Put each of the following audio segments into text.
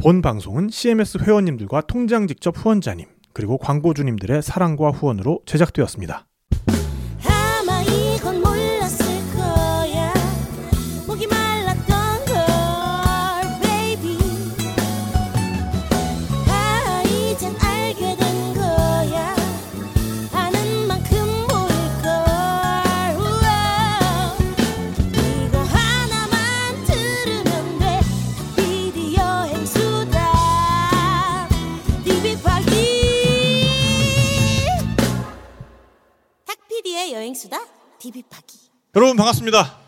본 방송은 CMS 회원님들과 통장 직접 후원자님 그리고 광고주님들의 사랑과 후원으로 제작되었습니다. 여러분 반갑습니다.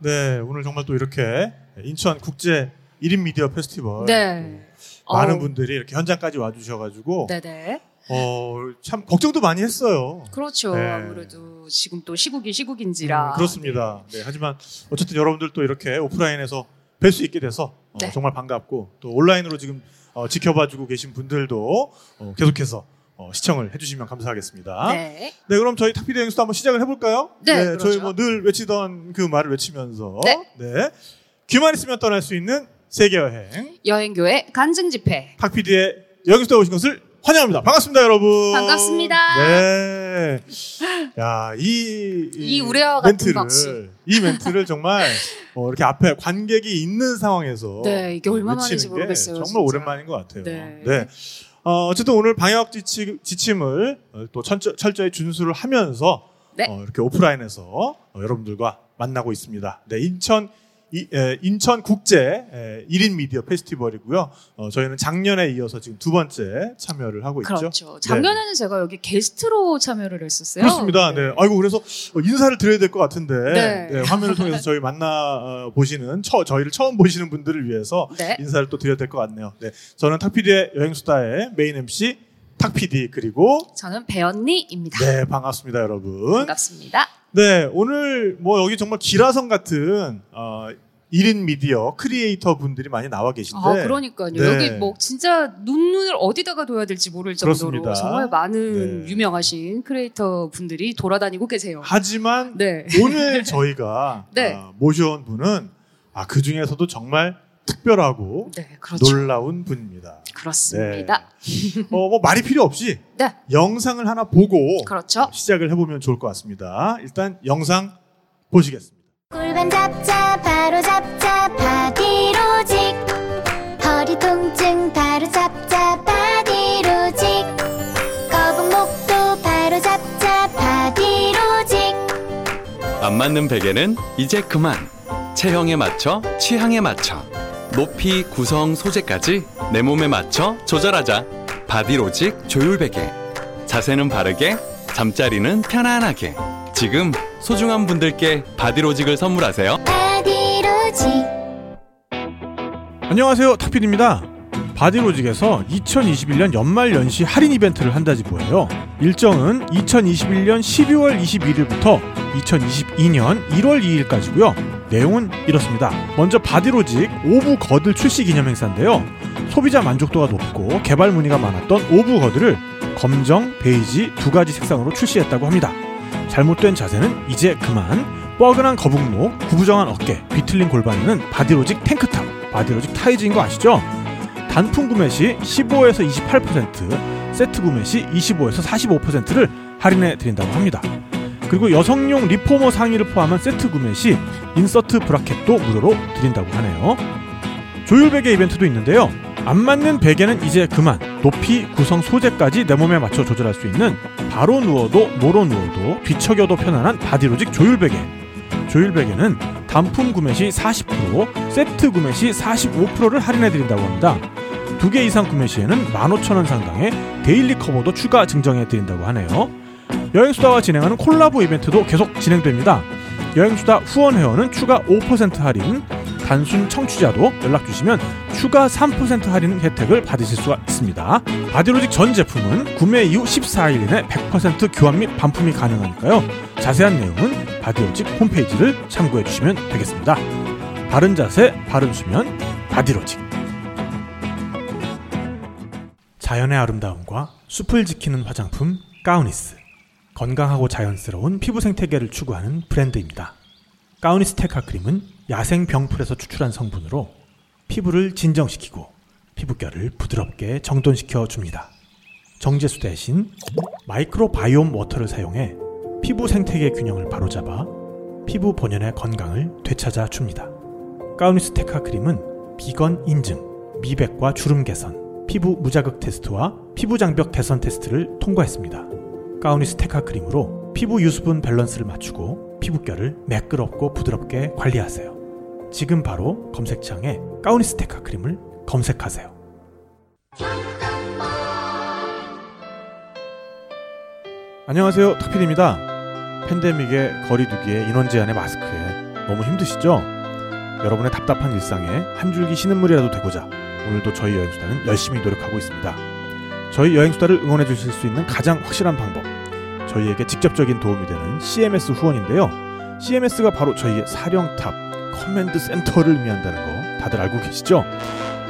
네 오늘 정말 또 이렇게 인천 국제 1인 미디어 페스티벌 네. 많은 어우, 분들이 이렇게 현장까지 와 주셔 가지고 네네. 어, 참 걱정도 많이 했어요. 그렇죠. 네. 아무래도 지금 또 시국이 시국인지라. 음, 그렇습니다. 네, 하지만 어쨌든 여러분들 또 이렇게 오프라인에서 뵐 수 있게 돼서 어, 네. 정말 반갑고 또 온라인으로 지금 어, 지켜봐주고 계신 분들도 어, 계속해서 어, 시청을 해주시면 감사하겠습니다. 네. 네. 그럼 저희 탁피디 행수도 한번 시작을 해볼까요? 네, 그러죠. 저희 뭐 늘 외치던 그 말을 외치면서 네. 귀만 있으면 떠날 수 있는 세계 여행 여행교회 간증 집회. 탁피디의 여행수다 오신 것을 환영합니다. 반갑습니다, 여러분. 반갑습니다. 네. 야, 이, 이 우레와 같은 멘트를. 이 멘트를 정말 어, 이렇게 앞에 관객이 있는 상황에서 네, 이게 얼마나 외치는 만인지 게 모르겠어요, 정말 진짜. 오랜만인 것 같아요. 네. 어, 어 쨌든 오늘 방역 지침, 지침을 어, 또 철저, 철저히 준수를 하면서 네. 어, 이렇게 오프라인에서 어, 여러분들과 만나고 있습니다. 네, 인천 인천 국제 에, 1인 미디어 페스티벌이고요. 어, 저희는 작년에 이어서 지금 두 번째 참여를 하고 있죠. 그렇죠. 작년에는 제가 여기 게스트로 참여를 했었어요. 그렇습니다. 네. 아이고 그래서 어, 인사를 드려야 될 것 같은데 네. 네, 화면을 통해서 저희 만나 어, 보시는 처, 저희를 처음 보시는 분들을 위해서 네. 인사를 또 드려야 될 것 같네요. 네. 저는 탁피디의 여행수다의 메인 MC 탁피디 그리고 저는 배언니입니다. 네 반갑습니다 여러분. 반갑습니다. 네 오늘 뭐 여기 정말 기라성 같은 어, 1인 미디어 크리에이터 분들이 많이 나와 계신데 아, 그러니까요. 네. 여기 뭐 진짜 눈눈을 어디다가 둬야 될지 모를 정도로 그렇습니다. 정말 많은 네. 유명하신 크리에이터 분들이 돌아다니고 계세요. 하지만 네. 오늘 저희가 네. 아, 모셔온 분은 아, 그 중에서도 정말 특별하고 네, 그렇죠. 놀라운 분입니다. 그렇습니다. 어, 뭐 말이 필요 없이 네. 영상을 하나 보고 그렇죠. 시작을 해보면 좋을 것 같습니다. 일단 영상 보시겠습니다. 골반 잡자 바로 잡자 바디로직 허리 통증 바로 잡자 바디로직 거북 목도 바로 잡자 바디로직 안 맞는 베개는 이제 그만. 체형에 맞춰, 취향에 맞춰. 높이, 구성, 소재까지 내 몸에 맞춰 조절하자. 바디로직 조율 베개. 자세는 바르게, 잠자리는 편안하게. 지금 소중한 분들께 바디로직을 선물하세요. 바디로직 안녕하세요. 탁필입니다. 바디로직에서 2021년 연말 연시 할인 이벤트를 한다지 뭐예요. 일정은 2021년 12월 21일부터 2022년 1월 2일까지고요. 내용은 이렇습니다. 먼저 바디로직 오브 거들 출시 기념 행사인데요. 소비자 만족도가 높고 개발 문의가 많았던 오브 거들을 검정, 베이지 두 가지 색상으로 출시했다고 합니다. 잘못된 자세는 이제 그만. 뻐근한 거북목, 구부정한 어깨, 비틀린 골반에는 바디로직 탱크탑, 바디로직 타이즈인 거 아시죠? 단품 구매 시 15에서 28%, 세트 구매 시 25에서 45%를 할인해 드린다고 합니다. 그리고 여성용 리포머 상의를 포함한 세트 구매 시 insert 브라캡도 무료로 드린다고 하네요. 조율 베개 이벤트도 있는데요. 안 맞는 베개는 이제 그만. 높이, 구성, 소재까지 내 몸에 맞춰 조절할 수 있는 바로 누워도 모로 누워도 뒤척여도 편안한 바디로직 조율 베개. 조율 베개는 단품 구매 시 40%, 세트 구매 시 45%를 할인해 드린다고 합니다. 두 개 이상 구매 시에는 15,000원 상당의 daily 커버도 추가 증정해 드린다고 하네요. 여행수다와 진행하는 콜라보 이벤트도 계속 진행됩니다. 여행수다 후원 회원은 추가 5% 할인, 단순 청취자도 연락 주시면 추가 3% 할인 혜택을 받으실 수가 있습니다. 바디로직 전 제품은 구매 이후 14일 이내 100% 교환 및 반품이 가능하니까요. 자세한 내용은 바디로직 홈페이지를 참고해 주시면 되겠습니다. 바른 자세, 바른 수면, 바디로직. 자연의 아름다움과 숲을 지키는 화장품 가우니스. 건강하고 자연스러운 피부 생태계를 추구하는 브랜드입니다. 가우니스 테카 크림은 야생 병풀에서 추출한 성분으로 피부를 진정시키고 피부결을 부드럽게 정돈시켜 줍니다. 정제수 대신 microbiome water를 사용해 피부 생태계 균형을 바로잡아 피부 본연의 건강을 되찾아 줍니다. 가우니스 테카 크림은 비건 인증, 미백과 주름 개선, 피부 무자극 테스트와 피부 장벽 개선 테스트를 통과했습니다. 가우니 스 테카 크림으로 피부 유수분 밸런스를 맞추고 피부결을 매끄럽고 부드럽게 관리하세요. 지금 바로 검색창에 가우니 스 테카 크림을 검색하세요. 안녕하세요. 탁필입니다. 팬데믹의 거리두기에 인원 제한의 마스크에 너무 힘드시죠? 여러분의 답답한 일상에 한 줄기 신음물이라도 되고자 오늘도 저희 여행수다는 열심히 노력하고 있습니다. 저희 여행수다를 응원해 주실 수 있는 가장 확실한 방법 저희에게 직접적인 도움이 되는 CMS 후원인데요. CMS가 바로 저희의 사령탑 command center를 의미한다는 거 다들 알고 계시죠?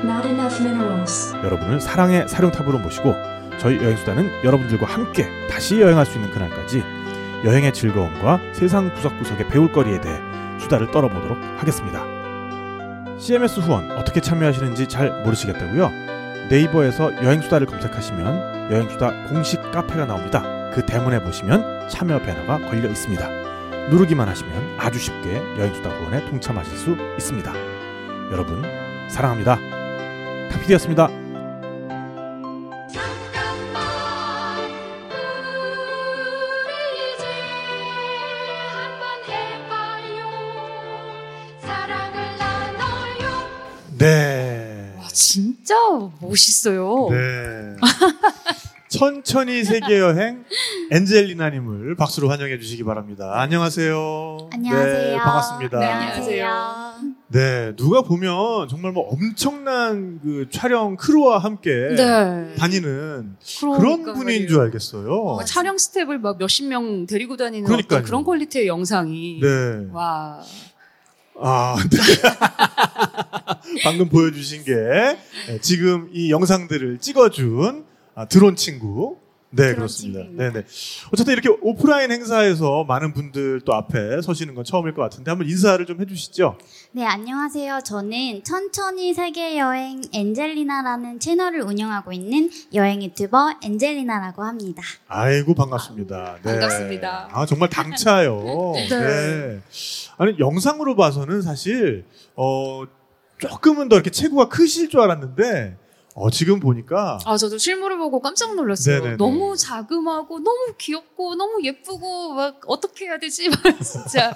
Not enough minerals. 여러분을 사랑의 사령탑으로 모시고 저희 여행수다는 여러분들과 함께 다시 여행할 수 있는 그날까지 여행의 즐거움과 세상 구석구석의 배울 거리에 대해 수다를 떨어보도록 하겠습니다. CMS 후원 어떻게 참여하시는지 잘 모르시겠다고요? 네이버에서 여행수다를 검색하시면 여행수다 공식 카페가 나옵니다. 그 대문에 보시면 참여 배너가 걸려 있습니다. 누르기만 하시면 아주 쉽게 여행수다 후원에 동참하실 수 있습니다. 여러분 사랑합니다. 카피디였습니다. 진짜 멋있어요. 네. 천천히 세계 여행 엔젤리나님을 박수로 환영해 주시기 바랍니다. 안녕하세요. 안녕하세요. 네, 반갑습니다. 네, 안녕하세요. 네, 누가 보면 정말 뭐 엄청난 그 촬영 crew와 함께 네. 다니는 그러니까 그런 분인 말이에요. 줄 알겠어요. 어, 촬영 스텝을 막 몇십 명 데리고 다니는 그런 quality의 영상이 네. 와 아, 네. 방금 보여주신 게 네, 지금 이 영상들을 찍어준 아, 드론 친구. 네, 그렇습니다. 네, 네. 어쨌든 이렇게 오프라인 행사에서 많은 분들 또 앞에 서시는 건 처음일 것 같은데 한번 인사를 좀 해주시죠. 네, 안녕하세요. 저는 천천히 세계 여행 엔젤리나라는 채널을 운영하고 있는 여행 유튜버 엔젤리나라고 합니다. 아이고 반갑습니다. 네. 반갑습니다. 아 정말 당차요. 네. 네. 아니 영상으로 봐서는 사실 어 조금은 더 이렇게 체구가 크실 줄 알았는데 어 지금 보니까 아, 저도 실물을 보고 깜짝 놀랐어요. 네네네. 너무 자그마하고 너무 귀엽고 너무 예쁘고 막 어떻게 해야 되지? 막 진짜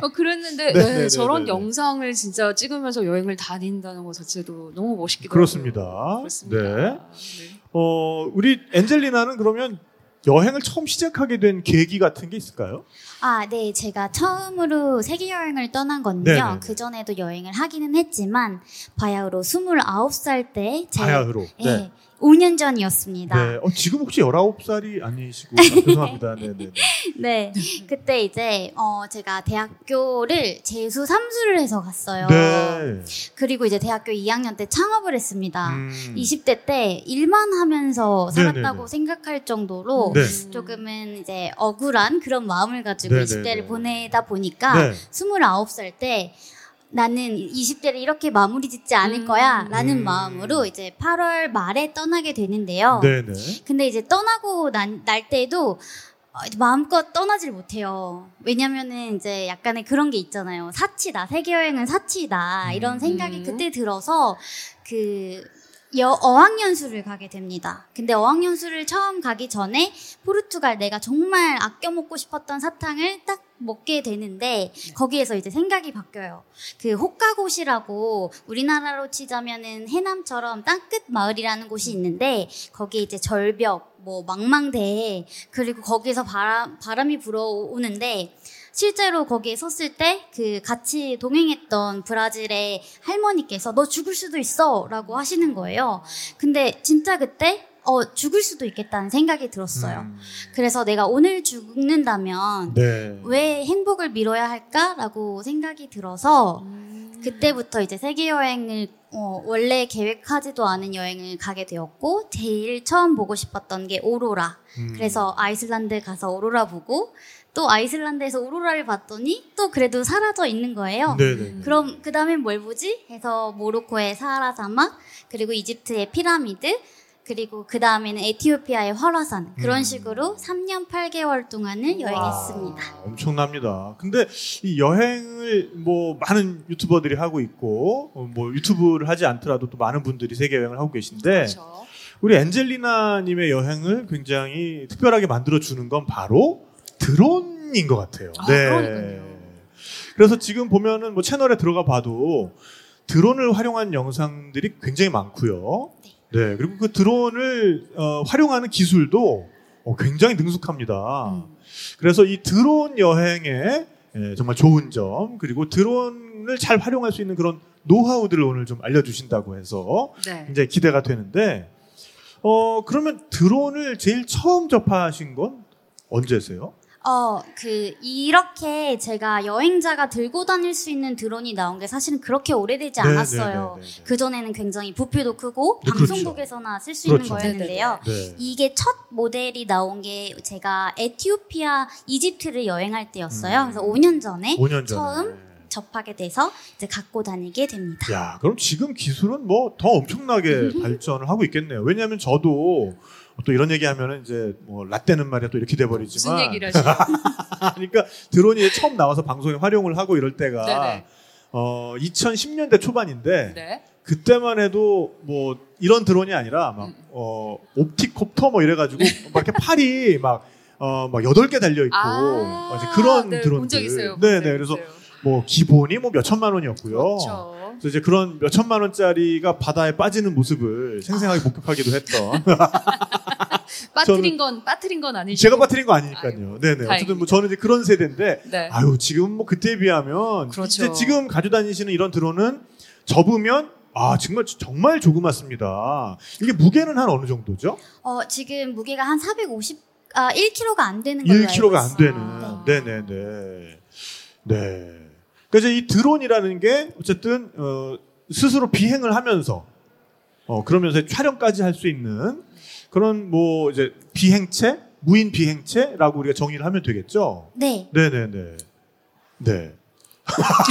어, 그랬는데 네네네네. 네, 저런 영상을 진짜 찍으면서 여행을 다닌다는 것 자체도 너무 멋있기도 그렇습니다. 하고요. 그렇습니다. 네. 네. 어 우리 엔젤리나는 그러면 여행을 처음 시작하게 된 계기 같은 게 있을까요? 아, 네. 제가 처음으로 세계 여행을 떠난 건데요. 그 전에도 여행을 하기는 했지만 바야흐로 29살 때 제, 바야흐로. 예, 5년 전이었습니다. 네. 어, 지금 혹시 19살이 아니시고 아, 죄송합니다. 네, 네. 네. 그때 이제 어 제가 대학교를 재수 3수를 해서 갔어요. 네. 그리고 이제 대학교 2학년 때 창업을 했습니다. 음. 20대 때 일만 하면서 살았다고 네네네. 생각할 정도로 네. 조금은 이제 억울한 그런 마음을 가지고 네네네. 20대를 보내다 보니까 네. 29살 때 나는 20대를 이렇게 마무리 짓지 않을 음. 거야 라는 음. 마음으로 이제 8월 말에 떠나게 되는데요. 네, 네. 근데 이제 떠나고 난, 날 때도 어, 마음껏 떠나질 못해요. 왜냐면은 이제 약간의 그런 게 있잖아요. 사치다. 세계 여행은 사치다. 이런 음. 생각이 그때 들어서 그 여, 어학연수를 가게 됩니다. 근데 어학연수를 처음 가기 전에 포르투갈 내가 정말 아껴 먹고 싶었던 사탕을 딱 먹게 되는데 거기에서 이제 생각이 바뀌어요. 그 호카곳이라고 우리나라로 치자면은 해남처럼 땅끝 마을이라는 곳이 있는데 거기에 이제 절벽, 뭐 망망대해 그리고 거기서 바람 바람이 불어오는데 실제로 거기에 섰을 때 그 같이 동행했던 브라질의 할머니께서 너 죽을 수도 있어 라고 하시는 거예요. 근데 진짜 그때 어 죽을 수도 있겠다는 생각이 들었어요. 음. 그래서 내가 오늘 죽는다면 네. 왜 행복을 미뤄야 할까라고 생각이 들어서 음. 그때부터 이제 세계 여행을 어, 원래 계획하지도 않은 여행을 가게 되었고 제일 처음 보고 싶었던 게 오로라. 음. 그래서 아이슬란드 가서 오로라 보고 또 아이슬란드에서 오로라를 봤더니 또 그래도 사라져 있는 거예요. 네네. 그럼 그 다음엔 뭘 보지? 해서 모로코의 사하라 사막, 그리고 이집트의 피라미드, 그리고 그 다음에는 에티오피아의 활화산 그런 음. 식으로 3년 8개월 동안을 여행했습니다. 와, 엄청납니다. 근데 이 여행을 뭐 많은 유튜버들이 하고 있고 어, 뭐 유튜브를 하지 않더라도 또 많은 분들이 세계 여행을 하고 계신데 그렇죠. 우리 엔젤리나님의 여행을 굉장히 특별하게 만들어 주는 건 바로 드론인 것 같아요. 아, 그러니까요. 그래서 지금 보면은 뭐 채널에 들어가 봐도 드론을 활용한 영상들이 굉장히 많고요. 네. 그리고 그 드론을 어, 활용하는 기술도 어, 굉장히 능숙합니다. 음. 그래서 이 드론 여행의 예, 정말 좋은 점 그리고 드론을 잘 활용할 수 있는 그런 노하우들을 오늘 좀 알려주신다고 해서 네. 굉장히 기대가 되는데 어 그러면 드론을 제일 처음 접하신 건 언제세요? 어, 그, 이렇게 제가 여행자가 들고 다닐 수 있는 드론이 나온 게 사실은 그렇게 오래되지 네, 않았어요. 네, 네, 네, 네. 그전에는 굉장히 부피도 크고, 네, 그렇죠. 방송국에서나 쓸 수 있는 그렇죠. 거였는데요. 네. 이게 첫 모델이 나온 게 제가 에티오피아, 이집트를 여행할 때였어요. 음. 그래서 5년 전에 5년 전에. 처음 접하게 돼서 이제 갖고 다니게 됩니다. 야, 그럼 지금 기술은 뭐 더 엄청나게 발전을 하고 있겠네요. 왜냐하면 저도 또 이런 얘기하면은 이제 뭐 라떼는 말이야 또 이렇게 돼버리지만 무슨 얘기를 하시죠? 그러니까 드론이 처음 나와서 방송에 활용을 하고 이럴 때가 네네. 어 2010년대 초반인데 네. 그때만 해도 뭐 이런 드론이 아니라 음. 막어 옵틱콥터 뭐 이래가지고 막 이렇게 팔이 막 어, 막 여덟 개 달려 있고 어, 이제 그런 네, 드론들. 본적 있어요. 네, 본적 네. 그래서 있어요. 뭐 기본이 뭐 몇 천만 원이었고요. 그렇죠. 그래서 이제 그런 몇 천만 원짜리가 바다에 빠지는 모습을 생생하게 목격하기도 했던. 빠뜨린 건 빠뜨린 건 아니죠. 제가 빠뜨린 거 아니니까요. 네네. 어쨌든. 뭐 저는 이제 그런 세대인데, 네. 아유 지금 뭐 그때에 비하면 그렇죠. 이제 지금 가지고 다니시는 이런 드론은 접으면 아 정말 정말 조그맣습니다. 이게 무게는 한 어느 정도죠? 어, 지금 무게가 한 450, 아, 1kg가 안 되는 알고 1kg가 안. 되는. 네. 네네네. 네. 그래서 이 드론이라는 게 어쨌든 어, 스스로 비행을 하면서 어, 그러면서 촬영까지 할 수 있는 그런 뭐 이제 비행체, 무인 비행체라고 우리가 정의를 하면 되겠죠. 네. 네 네 네. 네.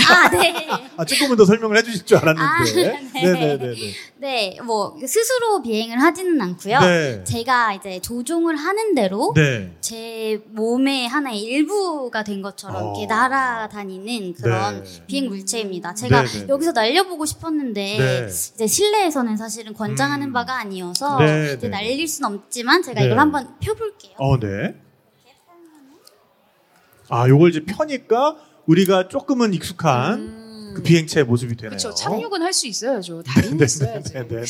아, 네. 아, 조금은 더 설명을 해주실 줄 알았는데. 아, 네. 네네네네. 네, 뭐 스스로 비행을 하지는 않고요. 네. 제가 이제 조종을 하는 대로 네. 제 몸의 하나의 일부가 된 것처럼 어. 이렇게 날아다니는 그런 네. 비행 물체입니다. 제가 네, 네, 네. 여기서 날려보고 싶었는데 네. 이제 실내에서는 사실은 권장하는 음. 바가 아니어서 네, 이제 네. 날릴 수는 없지만 제가 네. 이걸 한번 펴볼게요. 어, 네. 아, 요걸 이제 펴니까 우리가 조금은 익숙한 음. 그 비행체의 모습이 되네요. 그렇죠. 착륙은 할 수 있어야죠. 다리는 있어야지. 네, 네,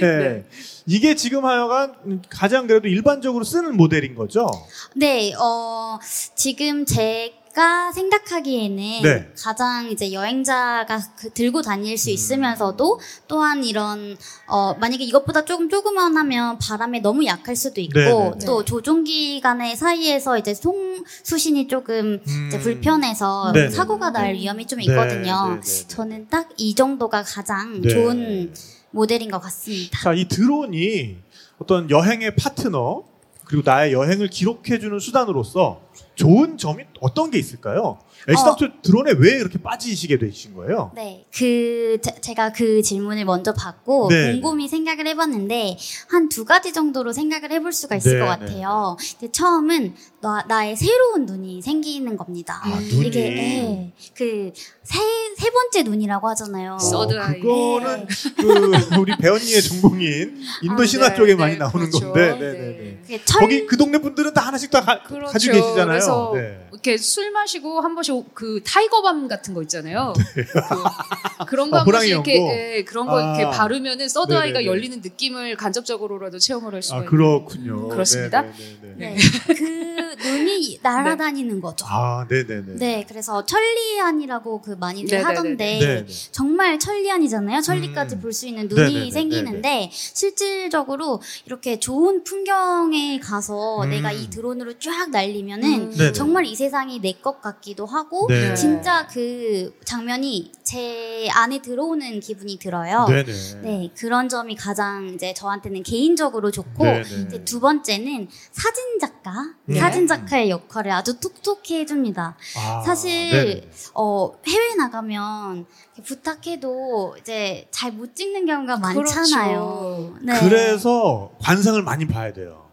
네. 네. 이게 지금 하여간 가장 그래도 일반적으로 쓰는 모델인 거죠? 네, 어, 지금 제 가 생각하기에는 네. 가장 이제 여행자가 그 들고 다닐 음. 수 있으면서도 또한 이런, 어, 만약에 이것보다 조금 조그만 하면 바람에 너무 약할 수도 있고 네, 네, 네. 또 조종기 간의 사이에서 이제 송, 수신이 조금 이제 음. 불편해서 네, 네, 사고가 네. 날 위험이 좀 네, 있거든요. 저는 딱 이 정도가 가장 네. 좋은 모델인 것 같습니다. 자, 이 드론이 어떤 여행의 파트너 그리고 나의 여행을 기록해주는 수단으로서 좋은 점이 어떤 게 있을까요? 애시당초 드론에 왜 이렇게 빠지시게 되신 거예요? 네, 그 제- 제가 그 질문을 먼저 받고 네. 곰곰이 생각을 해봤는데 한 두 가지 정도로 생각을 해볼 수가 있을 네, 것 같아요. 근데 처음은 나, 나의 새로운 눈이 생기는 겁니다. 아, 눈이. 이게 예, 그세 세 번째 눈이라고 하잖아요. 서드 어, 아이. 그거는 그 우리 배언니의 전공인 인도 아, 신화 네, 쪽에 네, 많이 나오는 그렇죠. 건데, 네, 네. 네, 네. 거기 그 동네 분들은 다 하나씩 다 가, 그렇죠. 가지고 계시잖아요. 그래서 네. 이렇게 술 마시고 한 번씩 그 타이거밤 같은 거 있잖아요. 그, 그런 거 아, 한 호랑이 번씩 이렇게? 예, 그런 거 아. 이렇게 바르면은 third 네네네. eye가 열리는 느낌을 간접적으로라도 체험을 할 수가 아 있는. 그렇군요. 그렇습니다. 네, 네, 네, 네. 네, 그 눈이 날아다니는 거죠. 아, 네, 네, 네. 네, 그래서 천리안이라고 그 많이들 네네네네. 하던데 네, 네. 정말 천리안이잖아요. 천리까지 음. 볼수 있는 네네네, 눈이 생기는데 실질적으로 이렇게 좋은 풍경에 가서 음. 내가 이 드론으로 쫙 날리면은 음. 네네. 정말 이 세상에 현장이 내 것 같기도 하고 네. 진짜 그 장면이 제 안에 들어오는 기분이 들어요. 네네. 네, 그런 점이 가장 이제 저한테는 개인적으로 좋고 네네. 이제 두 번째는 사진 작가, 네. 사진 작가의 역할을 아주 톡톡히 해줍니다. 아, 사실 네네. 어, 해외 나가면 부탁해도 이제 잘 못 찍는 경우가 많잖아요. 네. 그래서 관상을 많이 봐야 돼요.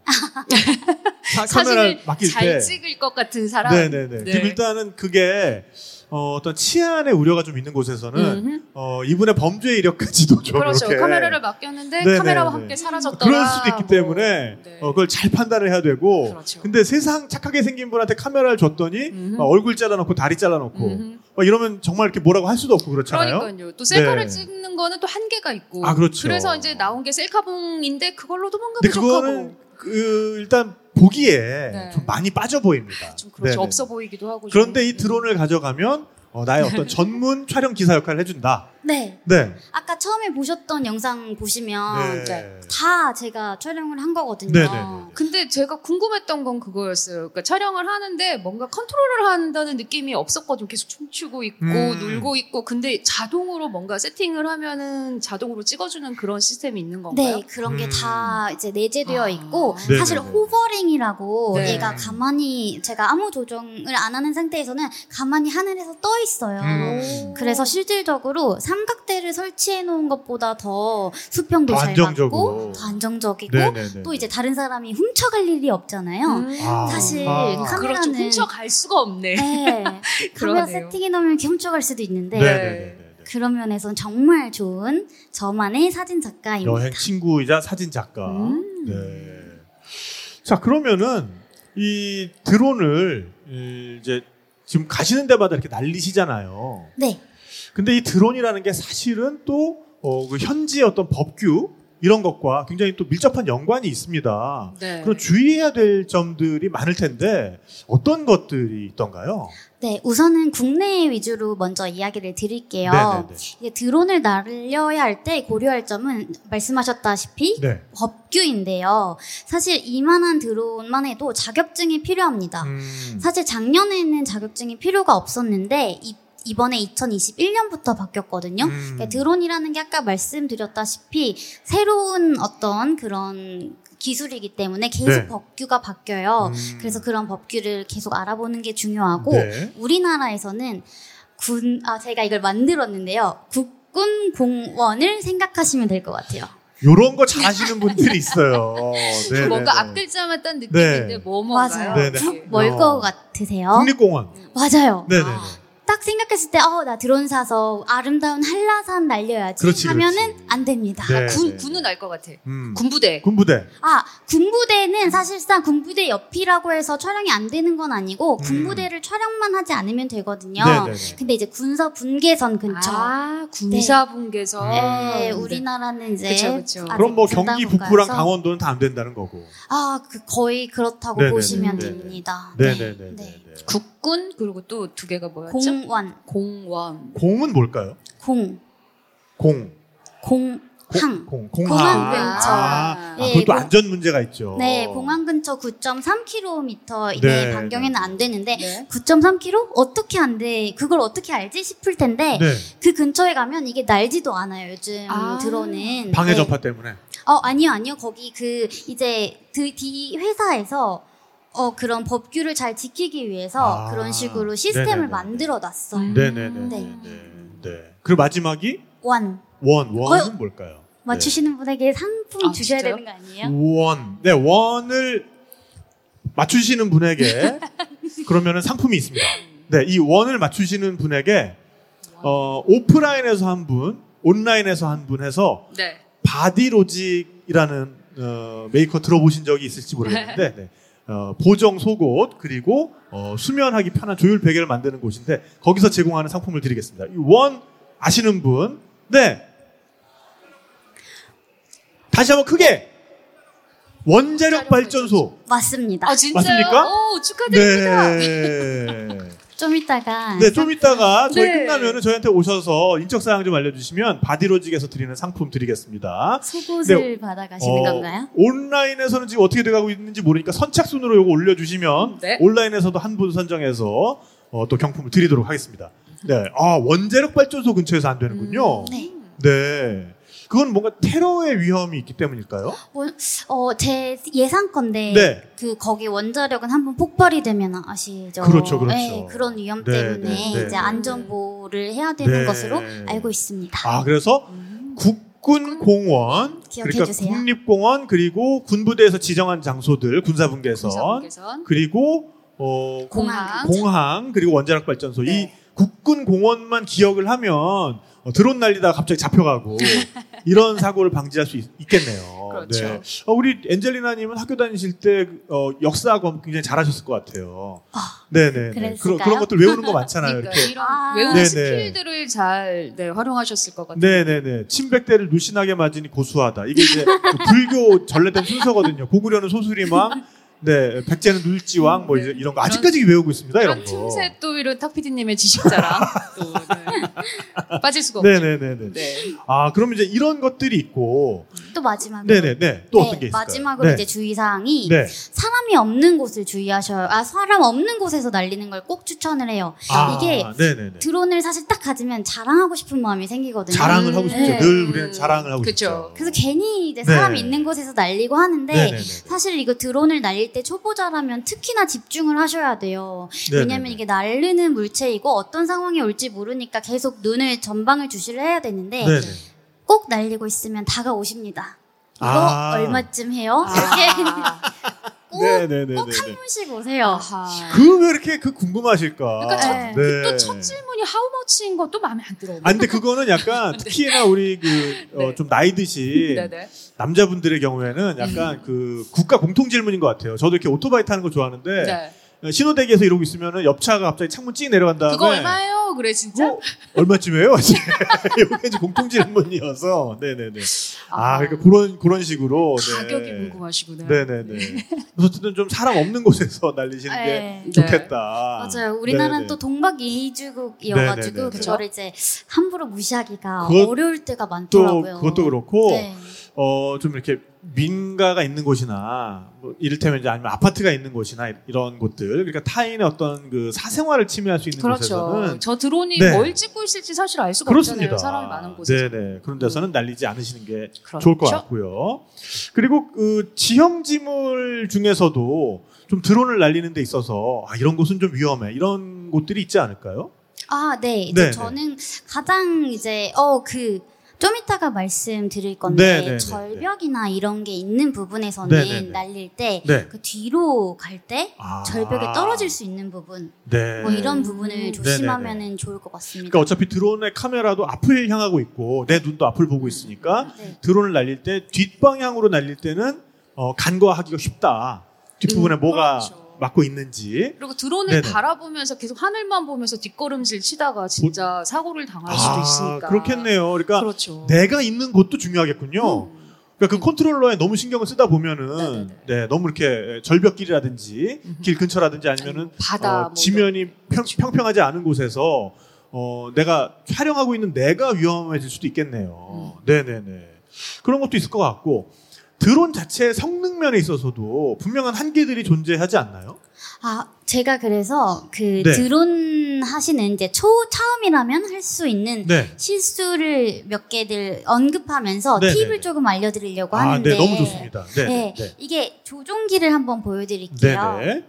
사진을 잘 때. 찍을 것 같은 사람. 네네네. 네. 그리고 일단은 그게 어, 어떤 치안의 우려가 좀 있는 곳에서는. 어, 이분의 범죄 이력까지도 좀 그렇죠. 이렇게 카메라를 맡겼는데 네네네. 카메라와 함께 사라졌더라. 그럴 수도 있기 뭐. 때문에 네. 어, 그걸 잘 판단을 해야 되고 그렇죠. 근데 세상 착하게 생긴 분한테 카메라를 줬더니 얼굴 잘라놓고 다리 잘라놓고 이러면 정말 이렇게 뭐라고 할 수도 없고 그렇잖아요. 그러니까요. 또 셀카를 네. 찍는 거는 또 한계가 있고. 아, 그렇죠. 래서 이제 나온 게 셀카봉인데 그걸로도 뭔가 부족하고. 그 일단 보기에 네. 좀 많이 빠져 보입니다. 좀 그렇죠. 네네. 없어 보이기도 하고. 그런데 좀. 이 드론을 가져가면 어, 나의 어떤 전문 촬영 기사 역할을 해준다. 네. 네. 아까 처음에 보셨던 영상 보시면 네. 다 제가 촬영을 한 거거든요. 네네네. 근데 제가 궁금했던 건 그거였어요. 그러니까 촬영을 하는데 뭔가 컨트롤을 한다는 느낌이 없었거든요. 계속 춤추고 있고 음. 놀고 있고 근데 자동으로 뭔가 세팅을 하면은 자동으로 찍어주는 그런 시스템이 있는 건가요? 네, 그런 게 음. 다 이제 내재되어 아. 있고 네네네. 사실 호버링이라고 네. 얘가 가만히 제가 아무 조정을 안 하는 상태에서는 가만히 하늘에서 떠 있어요. 음. 그래서 실질적으로 삼각대를 설치해 놓은 것보다 더 수평도 더잘 안정적으로. 맞고 더 안정적이고 네네네. 또 이제 다른 사람이 훔쳐갈 일이 없잖아요. 음. 아. 사실 아. 카메라는 그렇죠. 훔쳐갈 수가 없네. 네, 카메라. 세팅해 놓으면 이렇게 훔쳐갈 수도 있는데 네네네. 그런 면에서는 정말 좋은 저만의 사진 작가입니다. 여행 친구이자 사진 작가. 음. 네. 자 그러면은 이 드론을 이, 이제 지금 가시는 데마다 이렇게 날리시잖아요. 네. 근데 이 드론이라는 게 사실은 또 어, 그 현지의 어떤 법규 이런 것과 굉장히 또 밀접한 연관이 있습니다. 네. 그럼 주의해야 될 점들이 많을 텐데 어떤 것들이 있던가요? 네, 우선은 국내 위주로 먼저 이야기를 드릴게요. 네네네. 이제 드론을 날려야 할 때 고려할 점은 말씀하셨다시피 네. 법규인데요. 사실 이만한 드론만 해도 자격증이 필요합니다. 음. 사실 작년에는 자격증이 필요가 없었는데 이, 이번에 2021년부터 바뀌었거든요. 음. 그러니까 드론이라는 게 아까 말씀드렸다시피 새로운 어떤 그런 기술이기 때문에 계속 네. 법규가 바뀌어요. 음. 그래서 그런 법규를 계속 알아보는 게 중요하고 네. 우리나라에서는 군, 아, 제가 이걸 만들었는데요. 국군 공원을 생각하시면 될 것 같아요. 요런 거 잘하시는 분들이 있어요. 네, 뭔가 네, 네. 앞글자만 딴 느낌인데 네. 뭐 뭔가요? 맞아요. 네네. 이게? 뭘 어. 것 같으세요? 국립공원. 맞아요. 네네네. 아. 딱 생각했을 때, 어, 나 드론 사서 아름다운 한라산 날려야지 그렇지, 하면은 그렇지. 안 됩니다. 네. 군 군은 알 것 같아. 음. 군부대. 군부대. 아, 군부대는 사실상 군부대 옆이라고 해서 촬영이 안 되는 건 아니고 음. 군부대를 촬영만 하지 않으면 되거든요. 네네네. 근데 이제 군서 분계선 근처. 아 군사 분계선. 네, 아, 우리나라는 이제 그쵸, 그쵸. 그럼 뭐 경기 북부랑 강원도는 다 안 된다는 거고. 아, 그 거의 그렇다고 네네네. 보시면 네네. 됩니다. 네네네. 네. 국 군 그리고 또 두 개가 뭐였죠? 공원, 공원. 공은 뭘까요? 공, 공. 공 항. 공. 공항 공항. 근처. 아, 네, 그것도 공- 안전 문제가 있죠. 네, 공항 근처 9.3km 네, 이내 반경에는 안 되는데 네. 9.3km 어떻게 안 돼? 그걸 어떻게 알지 싶을 텐데 네. 그 근처에 가면 이게 날지도 않아요. 요즘 아. 드론은 방해 네. 전파 때문에. 어 아니요 아니요 거기 그 이제 그 D 회사에서 어 그런 법규를 잘 지키기 위해서 아. 그런 식으로 시스템을 네네네. 만들어 놨어요. 음. 네네네. 네. 네. 네. 그리고 마지막이 원 원. 원은 어? 뭘까요? 맞추시는 분에게 상품 아, 주셔야 진짜요? 되는 거 아니에요? 원. 네, 원을 맞추시는 분에게 그러면은 상품이 있습니다. 네, 이 원을 맞추시는 분에게 어, 오프라인에서 한 분, 온라인에서 한 분 해서 네. 바디로직이라는 어, 메이커 들어보신 적이 있을지 모르겠는데 네. 어, 보정 속옷 그리고 어, 수면하기 편한 조율 베개를 만드는 곳인데 거기서 제공하는 상품을 드리겠습니다. 이원 아시는 분? 네. 다시 한번 크게 원자력 발전소. 맞습니다. 아 진짜요? 맞습니까? 오 축하드립니다. 네. 좀 이따가 네, 좀 이따가 저희 네. 끝나면은 저희한테 오셔서 인적 사항 좀 알려주시면 바디로직에서 드리는 상품 드리겠습니다. 속옷을 네. 받아가시는 어, 건가요? 온라인에서는 지금 어떻게 돼가고 있는지 모르니까 선착순으로 이거 올려주시면 네. 온라인에서도 한 분 선정해서 어, 또 경품을 드리도록 하겠습니다. 네, 아 원자력 발전소 근처에서 안 되는군요. 네. 네, 그건 뭔가 테러의 위험이 있기 때문일까요? 원- 어, 제 예상건데 네. 그 거기 원자력은 한번 폭발이 되면 아시죠? 그렇죠, 그렇죠. 네, 그런 위험 네, 때문에 네, 네. 이제 안전보호를 해야 되는 네. 것으로 알고 있습니다. 아 그래서 국군 공원 그러니까 주세요. 국립공원 그리고 군부대에서 지정한 장소들 군사분계선 군사분계선. 그리고 어, 공항. 공항 그리고 원자력 발전소 네. 이 국군 공원만 기억을 하면 어, 드론 날리다가 갑자기 잡혀가고 이런 사고를 방지할 수 있, 겠네요 그렇죠. 어, 우리 엔젤리나님은 학교 다니실 때 어, 역사학원 굉장히 잘하셨을 것 같아요. 아, 네네. 그런? 그런 것들 외우는 거 많잖아요. 그러니까 이렇게. 이런 아. 외우는 네네. 스킬들을 잘 네, 활용하셨을 것 같아요. 네네네. 침백대를 누신하게 맞으니 고수하다. 이게 이제 그 불교 전래된 순서거든요. 고구려는 소수리망, 네, 백제는 눌지왕, 뭐 이제 이런 거 아직까지 외우고 있습니다. 이런 거. 틈새 또 이런 탁피디님의 지식자랑 또 네. 빠질 수가 없죠. 네네네네. 네. 아, 그럼 이제 이런 것들이 있고, 또 마지막으로 네네네. 또 네, 어떤 게 있을까요? 마지막으로 네. 이제 주의사항이 네. 사람이 없는 곳을 주의하셔요. 아 사람 없는 곳에서 날리는 걸 꼭 추천을 해요. 아, 이게 네네네. 드론을 사실 딱 가지면 자랑하고 싶은 마음이 생기거든요. 자랑을 하고 싶죠. 네. 늘 우리는 자랑을 하고 그쵸. 싶죠. 그래서 괜히 이제 사람이 네. 있는 곳에서 날리고 하는데 네네네. 사실 이거 드론을 날릴 때 초보자라면 특히나 집중을 하셔야 돼요. 네네네. 왜냐면 이게 날르는 물체이고 어떤 상황이 올지 모르니까 계속 눈을 전방을 주시를 해야 되는데 네네. 꼭 날리고 있으면 다가오십니다. 이거 아. 얼마쯤 해요? 이렇게 아, 꼭, 네네네네. 꼭한 분씩 오세요. 아하. 그왜 이렇게 그 궁금하실까? 그러니까 첫, 네. 네. 또첫 질문이 하우 머치인 것도 마음에 안 들어요. 아, 근데 그거는 약간 특히나 우리 그, 어, 네. 좀 나이 드신 네네. 남자분들의 경우에는 약간 음. 그 국가 공통 질문인 것 같아요. 저도 이렇게 오토바이 타는 거 좋아하는데 네. 신호대기에서 이러고 있으면은 옆차가 갑자기 창문 찍 내려간 다음에 그거 얼마예요? 그래 진짜? 어? 얼마쯤이에요? 이게 이제 공통 질문이어서 네네네. 아 아하. 그러니까 그런 그런 식으로 가격이 네. 궁금하시구나. 네네네. 그래서 어쨌든 좀 사람 없는 곳에서 날리시는 게 네. 좋겠다. 맞아요. 우리나라는 네네. 또 동박 이주국이어가지고. 그거를 이제 함부로 무시하기가 그것- 어려울 때가 또 많더라고요. 그것도 그렇고 네. 어, 좀 이렇게 민가가 있는 곳이나, 뭐 이를테면 이제 아니면 아파트가 있는 곳이나 이런 곳들, 그러니까 타인의 어떤 그 사생활을 침해할 수 있는 그렇죠. 곳에서는 저 드론이 네. 뭘 찍고 있을지 사실 알 수가 그렇습니다. 없잖아요. 사람이 많은 곳에. 네네. 그런 데서는 날리지 않으시는 게 그렇죠. 좋을 것 같고요. 그리고 그 지형 지물 중에서도 좀 드론을 날리는 데 있어서 아, 이런 곳은 좀 위험해. 이런 곳들이 있지 않을까요? 아, 네. 이제 네네. 저는 가장 이제 어 그 좀 이따가 말씀드릴 건데 네네네. 절벽이나 이런 게 있는 부분에서는 네네네. 날릴 때 네. 그 뒤로 갈때 아. 절벽에 떨어질 수 있는 부분 네. 뭐 이런 부분을 음. 조심하면 좋을 것 같습니다. 그러니까 어차피 드론의 카메라도 앞을 향하고 있고 내 눈도 앞을 보고 있으니까 네. 드론을 날릴 때 뒷방향으로 날릴 때는 어, 간과하기가 쉽다. 뒷부분에 음, 뭐가 그렇죠. 막고 있는지. 그리고 드론을 네네. 바라보면서 계속 하늘만 보면서 뒷걸음질 치다가 진짜 사고를 당할 수도 있으니까. 아, 그렇겠네요. 그러니까 그렇죠. 내가 있는 곳도 중요하겠군요. 음. 그러니까 그 컨트롤러에 너무 신경을 쓰다 보면은 네네네. 네, 너무 이렇게 절벽길이라든지 음흠. 길 근처라든지 아니면은 바다 어, 뭐 지면이 평, 평평하지 않은 곳에서 어, 내가 촬영하고 있는 내가 위험해질 수도 있겠네요. 음. 네네네. 그런 것도 있을 것 같고 드론 자체의 성능면에 있어서도 분명한 한계들이 존재하지 않나요? 아, 제가 그래서 그 네. 드론 하시는 이제 초 처음이라면 할 수 있는 네. 실수를 몇 개들 언급하면서 네, 팁을 네, 네. 조금 알려드리려고 아, 하는데 네, 너무 좋습니다. 네, 네, 네, 이게 조종기를 한번 보여드릴게요. 네, 네.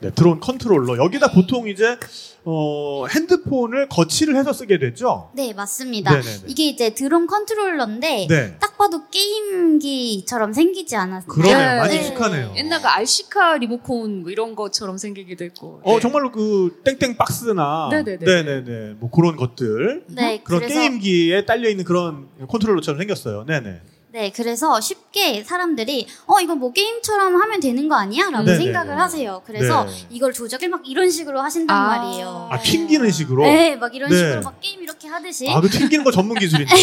네, 드론 컨트롤러 여기다 보통 이제 어, 핸드폰을 거치를 해서 쓰게 되죠. 네, 맞습니다. 네, 네, 네. 이게 이제 드론 컨트롤러인데 네. 딱 봐도 게임기처럼 생기지 않았어요. 그러네요. 네, 많이 네. 익숙하네요. 옛날 그 RC카 리모컨 뭐 이런 것처럼 생기기도 했고. 어 네. 정말로 그 땡땡 박스나 네네네. 네네네 뭐 그런 것들 네, 그런 그래서 게임기에 딸려 있는 그런 컨트롤러처럼 생겼어요. 네네. 네, 그래서 쉽게 사람들이 어 이거 뭐 게임처럼 하면 되는 거 아니야?라고 네네. 생각을 하세요. 그래서 네. 이걸 조작을 막 이런 식으로 하신단 아. 말이에요. 아 튕기는 식으로. 네, 막 이런 네. 식으로 막 게임 이렇게 하듯이. 아그 튕기는 거 전문 기술인데.